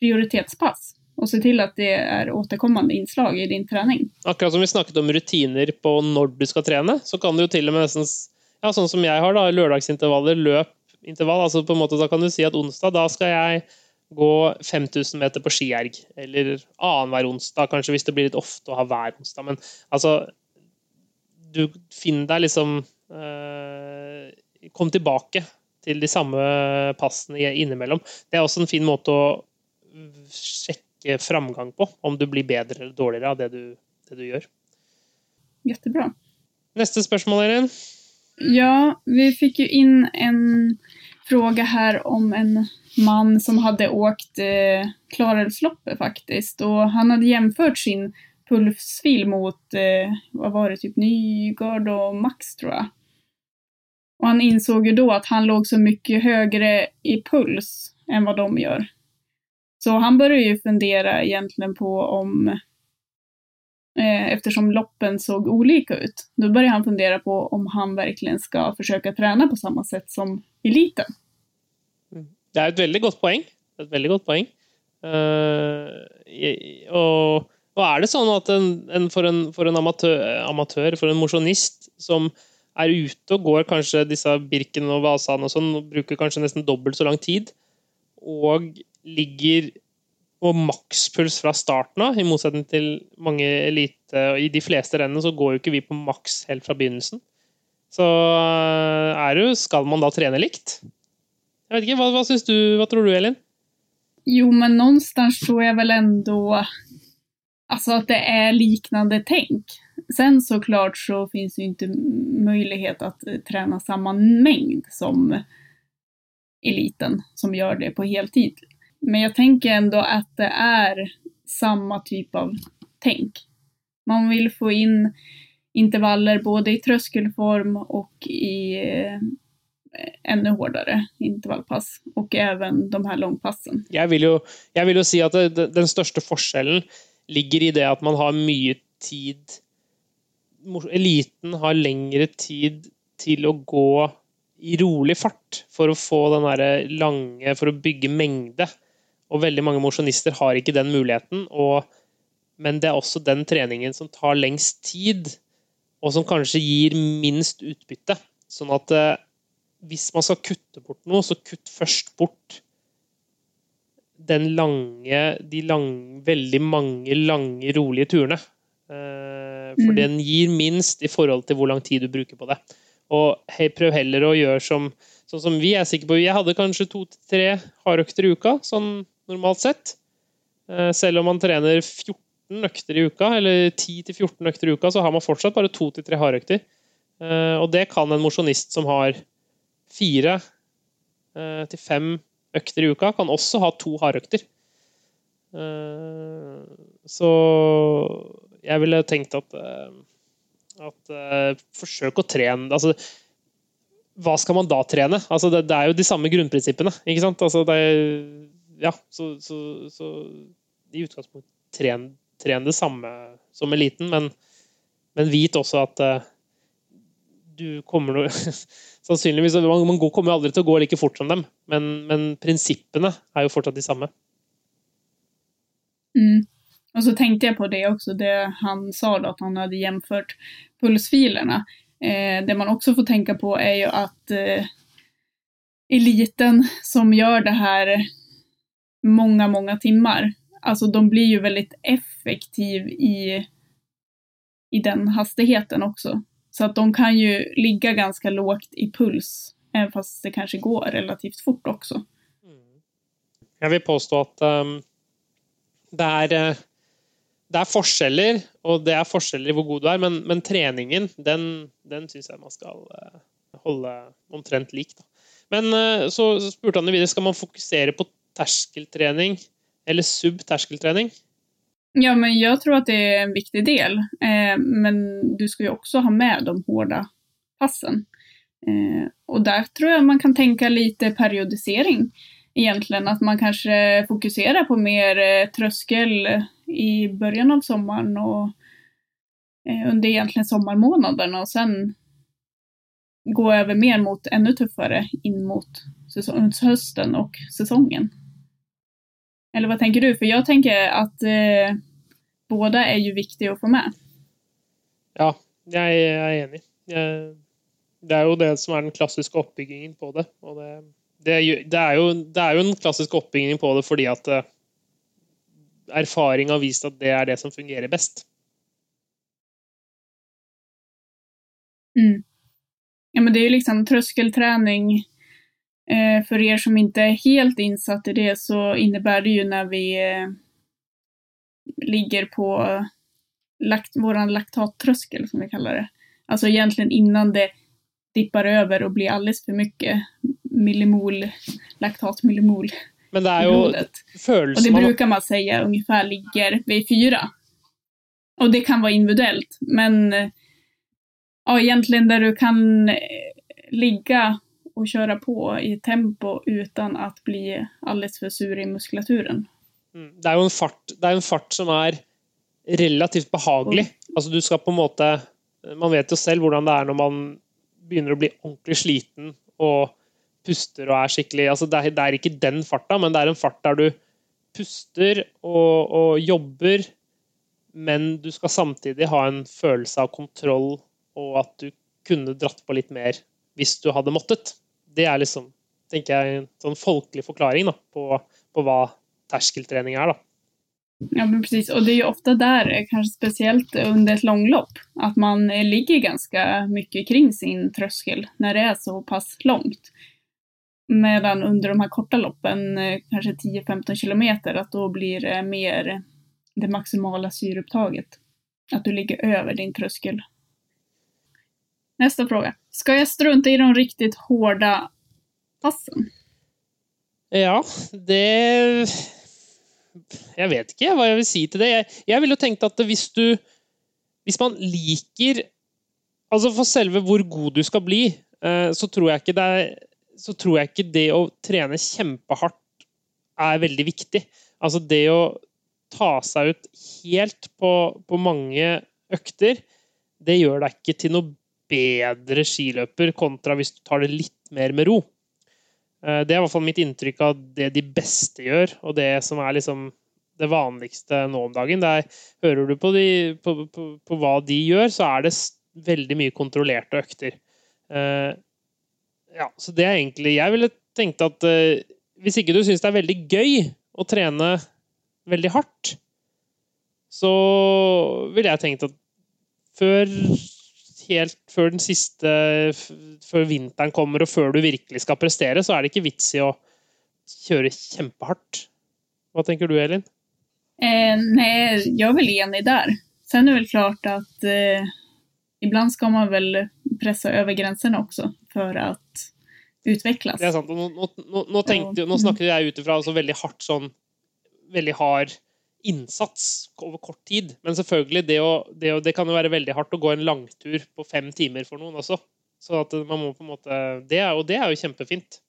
prioritetspass. Og se til at det er återkommende innslag i din trening. Akkurat som vi snakket om rutiner på når du skal trene, så kan du jo til og med nesten ja, sånn som jeg har, da, lørdagsintervaller, løpintervall. altså på en måte Da kan du si at onsdag da skal jeg gå 5000 meter på skierg. Eller annenhver onsdag, kanskje, hvis det blir litt ofte å ha hver onsdag. Men altså Du finner deg liksom øh, Kom tilbake til de samme passene innimellom. Det er også en fin måte å sjekke framgang på. Om du blir bedre eller dårligere av det du, det du gjør. Jettebra. Neste spørsmål, Elin? Ja, vi fikk jo inn en fråga her om en man som hadde åkt eh, Klarälvsloppet faktisk. Og han hadde jämfört sin pulsfil mot, eh, vad var det, typ Nygard og Max tror jeg. Og han insåg jo da at han låg så mye høyere i puls enn hva de gjør. Så han började ju fundera egentligen på om, eh, eftersom loppen såg olika ut, då började han fundera på om han verkligen ska försöka träna på samma sätt som eliten. Det er et veldig godt poeng. Et veldig godt poeng. Uh, og, og, er det sånn at en, en for, en, for en amatør, amatør, for en mosjonist som er ute og går kanskje disse Birken og Vasan og sånn, og bruker kanskje nesten dobbelt så lang tid, og ligger på makspuls fra starten av, i motsetning til mange elite. og I de fleste rennene så går jo ikke vi på maks helt fra begynnelsen. Så eh, er det, skal man da trene likt? Jeg vet ikke, Hva, hva, du, hva tror du, Elin? Jo, men någonstans tror jeg vel ändå alltså att det er liknande tänk. Sen såklart så finns det ju inte möjlighet att träna samma mängd som eliten som gjør det på heltid. Men jeg tenker ändå at det er samme type av tänk. Man vil få inn intervaller både i tröskelform og i eh, ännu hårdare intervallpass og även de her långpassen. Jeg vil jo, jeg vil jo si at det, den største forskjellen ligger i det at man har mye tid Eliten har lengre tid til å gå i rolig fart for å få den lange For å bygge mengde. Og veldig mange mosjonister har ikke den muligheten. Og, men det er også den treningen som tar lengst tid, og som kanskje gir minst utbytte. Sånn at eh, hvis man skal kutte bort noe, så kutt først bort den lange, de lange, veldig mange lange, rolige turene. Eh, for mm. den gir minst i forhold til hvor lang tid du bruker på det. Og prøv heller å gjøre som, sånn som vi er sikre på. Jeg hadde kanskje to til tre hardøkter i uka. sånn normalt sett. Eh, selv om man trener 14 økter i uka, eller 10-14 økter i uka, så har man fortsatt bare to til tre hardøkter. Eh, og det kan en mosjonist som har fire eh, til fem økter i uka, kan også ha to hardøkter. Eh, så jeg ville tenkt at at forsøk å trene altså, Hva skal man da trene? Altså, det, det, er jo de samme grunnprinsippene, ikke sant? Altså, det ja, så, så, så i utgangspunktet tren, tren det samme som eliten, men, men vit også at uh, du kommer noe Sannsynligvis Man, man kommer aldri til å gå like fort som dem, men, men prinsippene er jo fortsatt de samme. Mm. Og så tenkte jeg på det også, det han sa da, at han hadde gjenført pulsfilene. Eh, det man også får tenke på er jo at eh, eliten som gjør det her mange, mange timer, altså de blir jo veldig effektive i, i den hastigheten også. Så att de kan ju ligga ganska lågt i puls, även fast det kanske går relativt fort också. Mm. Jeg vil påstå at um, det, er, eh, det är forskjeller, og det er forskjeller i hvor god du er, men, men treningen, den, den syns jeg man skal uh, holde omtrent lik. Då. Men uh, så spurte han videre skal man fokusere på terskeltrening eller subterskeltrening. Ja, men jag tror att det är en viktig del. Eh, men du ska ju också ha med de hårda passen. Eh, och där tror jag man kan tänka lite periodisering egentligen. Att man kanske fokuserar på mer eh, tröskel i början av sommaren och eh, under egentligen sommarmånaderna och sen gå över mer mot ännu tuffare in mot hösten och säsongen. Eller hva tenker du? For jeg tenker at eh, både er jo viktig å få med. Ja, jeg er enig. Det er jo det som er den klassiske oppbyggingen på det. Og det, det, er, jo, det er jo en klassisk oppbygging på det fordi at eh, erfaring har vist at det er det som fungerer best. Mm. Ja, men det er jo liksom trøskeltrening. Eh, dere er som ikke er helt innsatt i det så innebærer det jo når vi eh, ligger på lakt, vår laktattröskel som vi kallar det. Alltså egentligen innan det dippar över och blir alldeles för mycket millimol, laktatmillimol Men det är ju Och det brukar man säga ungefär ligger vid fyra. Och det kan vara individuellt, men ja, egentligen där du kan eh, ligga och köra på i tempo uten å bli alldeles for sur i muskulaturen. Mm. Det er jo en fart, en fart som er relativt behagelig. Altså du skal på en måte Man vet jo selv hvordan det er når man begynner å bli ordentlig sliten og puster og er skikkelig altså det, er, det er ikke den farta, men det er en fart der du puster og, og jobber, men du skal samtidig ha en følelse av kontroll og at du kunne dratt på litt mer hvis du hadde måttet det er liksom, tenker jeg, en sånn folkelig forklaring da, på, på hva terskeltrening er. da. Ja, men precis. Och det är ju ofta där, kanskje kanske speciellt under ett långlopp, att man eh, ligger ganska mycket kring sin tröskel när det är så pass långt. Medan under de här korta loppen, kanskje kanske 10-15 kilometer, att då blir det mer det maximala syreupptaget. Att du ligger över din tröskel. Nästa fråga. Ska jag strunta i de riktigt hårda passen? Ja, det Jeg vet ikke hva jeg vil si til det. Jeg, jeg ville jo tenkt at hvis du Hvis man liker Altså for selve hvor god du skal bli, eh, så tror jeg ikke det er tror jeg ikke det å trene kjempehardt er veldig viktig. Altså det å ta seg ut helt på, på mange økter, det gjør deg ikke til noe bedre skiløper kontra hvis du tar det litt mer med ro. Eh, det er i hvert fall mitt inntrykk av det de beste gjør, og det som er liksom det vanligste nå om dagen. Der hører du på, de, på, på, på, hva de gjør, så er det veldig mye kontrollerte økter. Uh, ja, så det er egentlig Jeg ville tenkt at uh, hvis ikke du syns det er veldig gøy å trene veldig hardt, så ville jeg tenkt at før helt før den siste Før vinteren kommer, og før du virkelig skal prestere, så er det ikke vits i å kjøre kjempehardt. Hva tenker du, Elin? Eh, nei, jeg er vel enig der. Så er det vel klart at eh, ibland skal man vel presse over grensene også for å utvikles. Det er sant. Nå, nå, nå, tenkte, nå snakker jeg ut ifra altså veldig hardt sånn Veldig hard innsats over kort tid. Men selvfølgelig, det, å, det, å, det kan jo være veldig hardt å gå en langtur på fem timer for noen også. Så at man må på en måte det, Og det er jo kjempefint.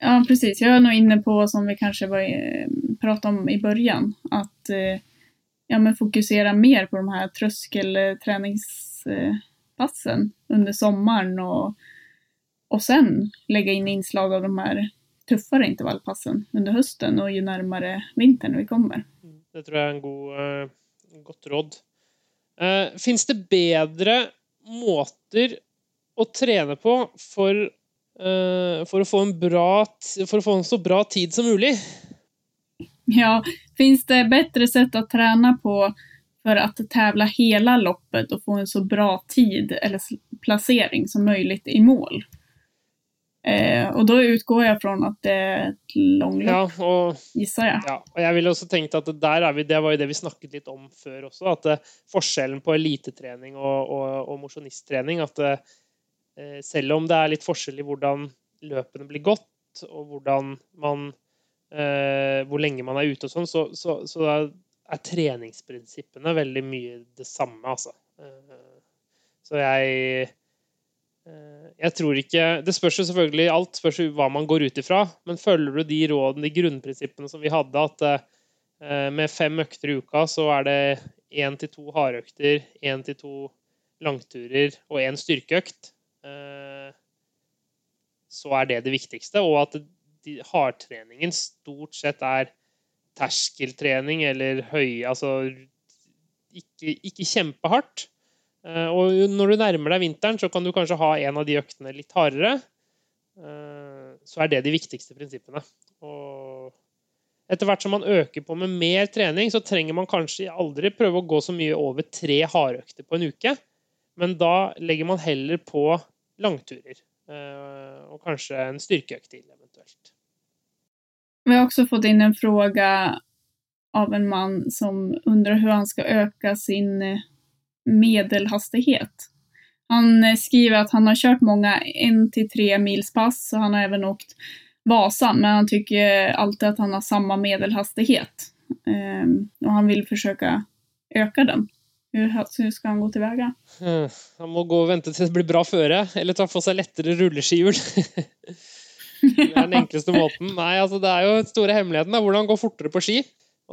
Ja, precis. Jag är nog inne på, som vi kanskje eh, pratade om i början, att eh, ja, men fokusera mer på de här tröskelträningspassen under sommaren och, och sen lägga in inslag av de här tuffare intervallpassen under høsten og jo nærmere vinteren vi kommer. Det tror jeg er en god, uh, godt råd. Uh, Fins det bedre måter å trene på for, uh, for, å bra, for å få en så bra tid som mulig? Ja, fins det bedre sett å trene på for å tävla hele loppet og få en så bra tid eller plassering som mulig i mål? Eh, og da utgår jeg fra at det er et langløp, ja, og, gisser jeg. Ja, og jeg ville også tenkt at vi, Det var jo det vi snakket litt om før også, at eh, forskjellen på elitetrening og, og, og mosjonisttrening at det, eh, Selv om det er litt forskjell i hvordan løpene blir gått, og hvordan man eh, Hvor lenge man er ute og sånn, så, så, så er, er, treningsprinsippene veldig mye det samme, altså. Eh, så jeg jeg tror ikke Det spørs jo selvfølgelig alt spørs jo hva man går ut ifra, men følger du de rådene, de grunnprinsippene som vi hadde, at eh, med fem økter i uka så er det én til to hardøkter, én til to langturer og én styrkeøkt, eh, så er det det viktigste. Og at hardtreningen stort sett er terskeltrening eller høy Altså ikke, ikke kjempehardt Eh, og når du nærmer deg vinteren, så kan du kanskje ha en av de øktene litt hardere. Eh, så er det de viktigste prinsippene. Og etter hvert som man øker på med mer trening, så trenger man kanskje aldri prøve å gå så mye over tre hardøkter på en uke. Men da legger man heller på langturer. Eh, og kanskje en styrkeøkt til, eventuelt. Vi har også fått inn en fråga av en mann som undrer hvordan han skal øke sin medelhastighet. Han eh, skriver att han har kört många en till tre mils pass och han har även åkt Vasan, men han tycker alltid att han har samma medelhastighet. Um, och han vill försöka öka den. Hur, hur ska han gå tillväga? Hmm, han må gå og vente til det blir bra føre, eller ta på seg lettere rulleskihjul. det er den enkleste måten. Nei, altså det er jo store hemmeligheten. Da. Hvordan gå fortere på ski.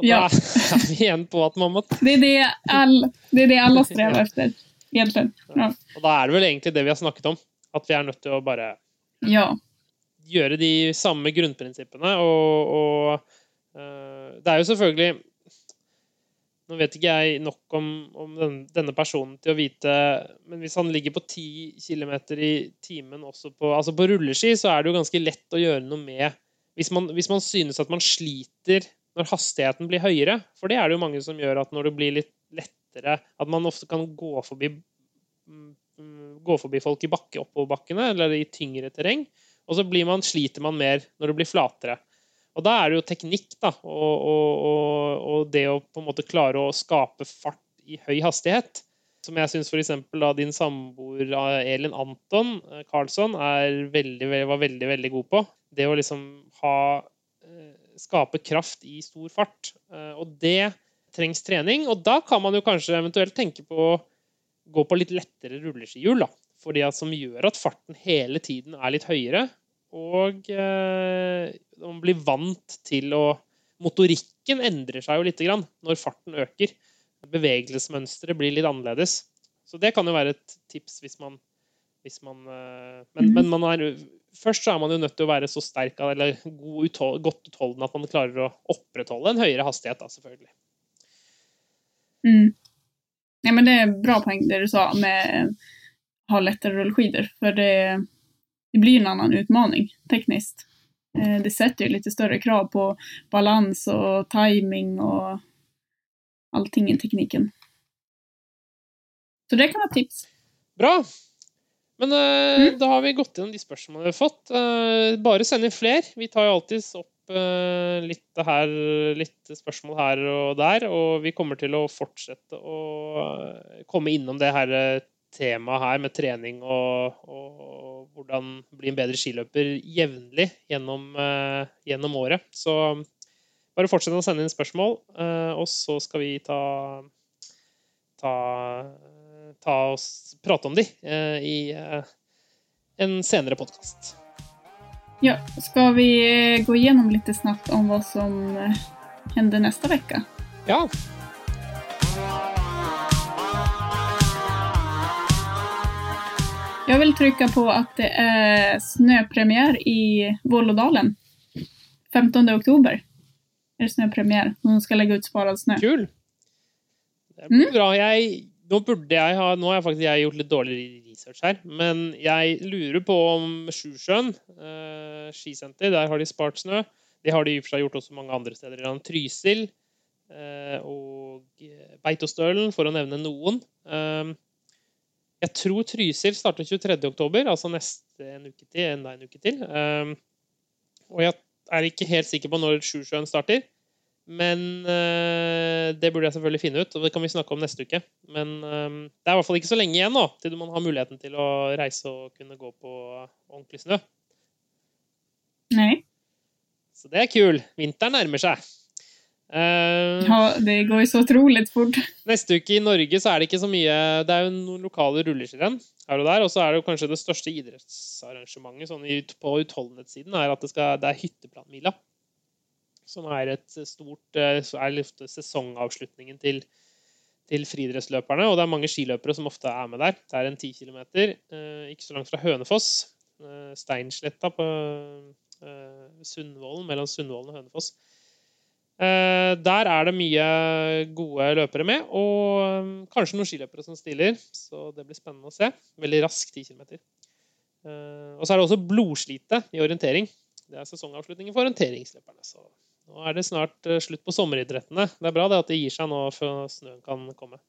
Og ja. da er vi igjen på at man må Det er det, all, det, er det alle strever etter, egentlig. Ja. Og da er det vel egentlig det vi har snakket om. At vi er nødt til å bare ja. gjøre de samme grunnprinsippene. Og, og uh, det er jo selvfølgelig Nå vet ikke jeg nok om, om den, denne personen til å vite Men hvis han ligger på 10 km i timen også på, altså på rulleski, så er det jo ganske lett å gjøre noe med hvis man, hvis man synes at man sliter når hastigheten blir høyere. For det er det jo mange som gjør at når det blir litt lettere At man ofte kan gå forbi, mm, gå forbi folk i bakke oppoverbakkene eller i tyngre terreng. Og så man, sliter man mer når det blir flatere. Og da er det jo teknikk, da, og, og, og, det å på en måte klare å skape fart i høy hastighet. Som jeg syns f.eks. din samboer Elin Anton Karlsson veldig, var veldig, veldig god på. Det å liksom ha eh, skape kraft i stor fart. Eh, og det trengs trening. Og da kan man jo kanskje eventuelt tenke på å gå på litt lettere rulleskihjul. Fordi at, som gjør at farten hele tiden er litt høyere. Og eh, man blir vant til å Motorikken endrer seg jo litt grann når farten øker. Bevegelsesmønsteret blir litt annerledes. Så det kan jo være et tips hvis man, hvis man eh, men, men man er først så er man jo nødt til å være så sterk eller god, godt utholden at man klarer å opprettholde en høyere hastighet, da, selvfølgelig. Mm. Ja, men det er bra poeng det du sa med å ha lettere rullskider. For det, det, blir en annen utmaning teknisk. Eh, det setter jo litt større krav på balans og timing og allting i teknikken. Så det kan være tips. Bra. Men uh, mm. da har vi gått gjennom de spørsmålene vi har fått. Uh, bare send inn flere. Vi tar jo alltid opp uh, litt, her, litt, spørsmål her og der. Og vi kommer til å fortsette å komme innom det her temaet her med trening og, og hvordan bli en bedre skiløper jevnlig gjennom, gjennom, året. Så bare fortsett å sende inn spørsmål, og så skal vi ta, ta oss, prate om de uh, i en senere podkast. Ja, skal vi gå gjennom litt snart om hva som hender neste uke? Ja. Jag vill trycka på at det er snöpremiär i Vålådalen. 15 oktober er det snøpremiere. Noen skal legge ut sparad snø. Kul! Det blir mm. bra. Jeg, nå burde jeg ha Nå har jeg faktisk jeg gjort litt dårlig research her, men jeg lurer på om Sjusjøen eh, skisenter, der har de spart snø. Det har de i og for seg gjort også mange andre steder i. Trysil eh, og Beitostølen, for å nevne noen. Eh, jeg tror Trysil starter 23.10, altså neste en uke til. Enda en uke til. Um, og jeg er ikke helt sikker på når Sjusjøen starter. Men uh, det burde jeg selvfølgelig finne ut, og det kan vi snakke om neste uke. Men um, det er i hvert fall ikke så lenge igjen nå til man har muligheten til å reise og kunne gå på ordentlig snø. Nei. Så det er kul. Vinteren nærmer seg. Uh, ja, det går jo så utrolig fort. Neste uke i Norge så er det ikke så mye Det er jo noen lokale rulleskirenn her og der. Og så er det jo kanskje det største idrettsarrangementet sånn på utholdenhetssiden er at det, skal, det er Hytteplanmila. Som er et stort eh, er sesongavslutningen til, til friidrettsløperne. Og det er mange skiløpere som ofte er med der. Det er en ti kilometer, uh, ikke så langt fra Hønefoss. Uh, Steinsletta på Sundvolden, mellom Sundvolden og Hønefoss. Eh, der er det mye gode løpere med, og kanskje noen skiløpere som stiller. Så det blir spennende å se. Veldig rask 10 km. Eh, og så er det også blodslite i orientering. Det er sesongavslutningen for orienteringsløperne. Så nå er det snart eh, slutt på sommeridrettene. Det er bra det at det gir seg nå før snøen kan komme.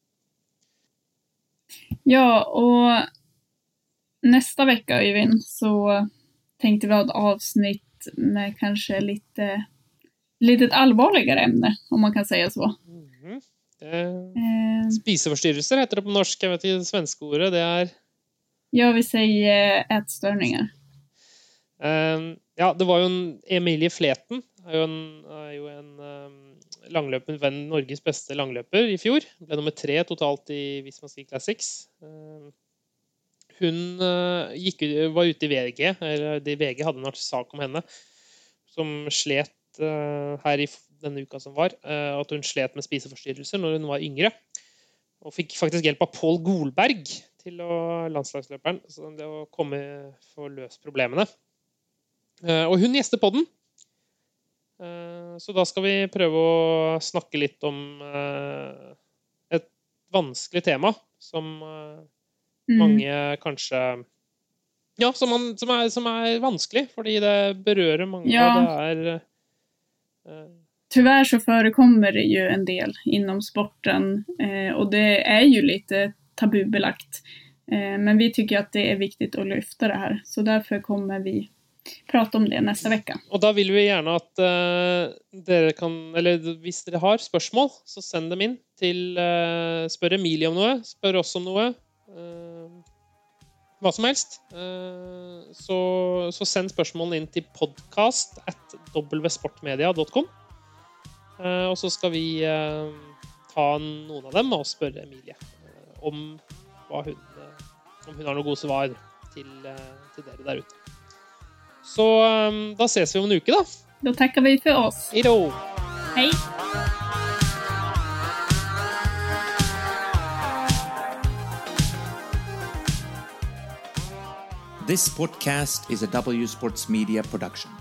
Ja, og neste uke, Øyvind, så tenkte vi ha et avsnitt med kanskje litt litt alvorligere emne, om man kan si det så. Mm -hmm. spiseforstyrrelser heter det på norsk. Jeg vet ikke det svenske ordet. Det er Ja, vi sier ætstørninger. Uh, ja, det var jo en Emilie Fleten. Er jo en, er jo en um, langløpen venn Norges beste langløper i fjor. Ble nummer tre totalt i Visma Ski Classics. Uh, hun uh, gikk, var ute i VG, eller VG hadde en sak om henne, som slet uh, her i denne uka som var, uh, at hun slet med spiseforstyrrelser når hun var yngre. Og fikk faktisk hjelp av Pål Golberg til å, landslagsløperen så det å komme få løst problemene. Og hun gjester podden. Så da skal vi prøve å snakke litt om et vanskelig tema som mm. mange kanskje ja, som, man, som, er, som, er, vanskelig, fordi det berører mange. Ja. Og det er Tyvärr så förekommer det ju en del inom sporten eh, och det er jo litt tabubelagt. Eh, men vi tycker at det er viktig å lyfta det her, så derfor kommer vi prate om det neste uke. Og da vil vi gjerne at uh, dere kan Eller hvis dere har spørsmål, så send dem inn til uh, Spør Emilie om noe. Spør oss om noe. Uh, hva som helst. Eh, så, så, send spørsmålene inn til podkast at wsportmedia.com. Eh, og så skal vi eh, ta noen av dem og spørre Emilie om, hun, om hun har noen gode svar til, til dere der ute. Så da ses vi om en uke, da. Da takker vi for oss. Hei. This podcast is a W Sports Media production.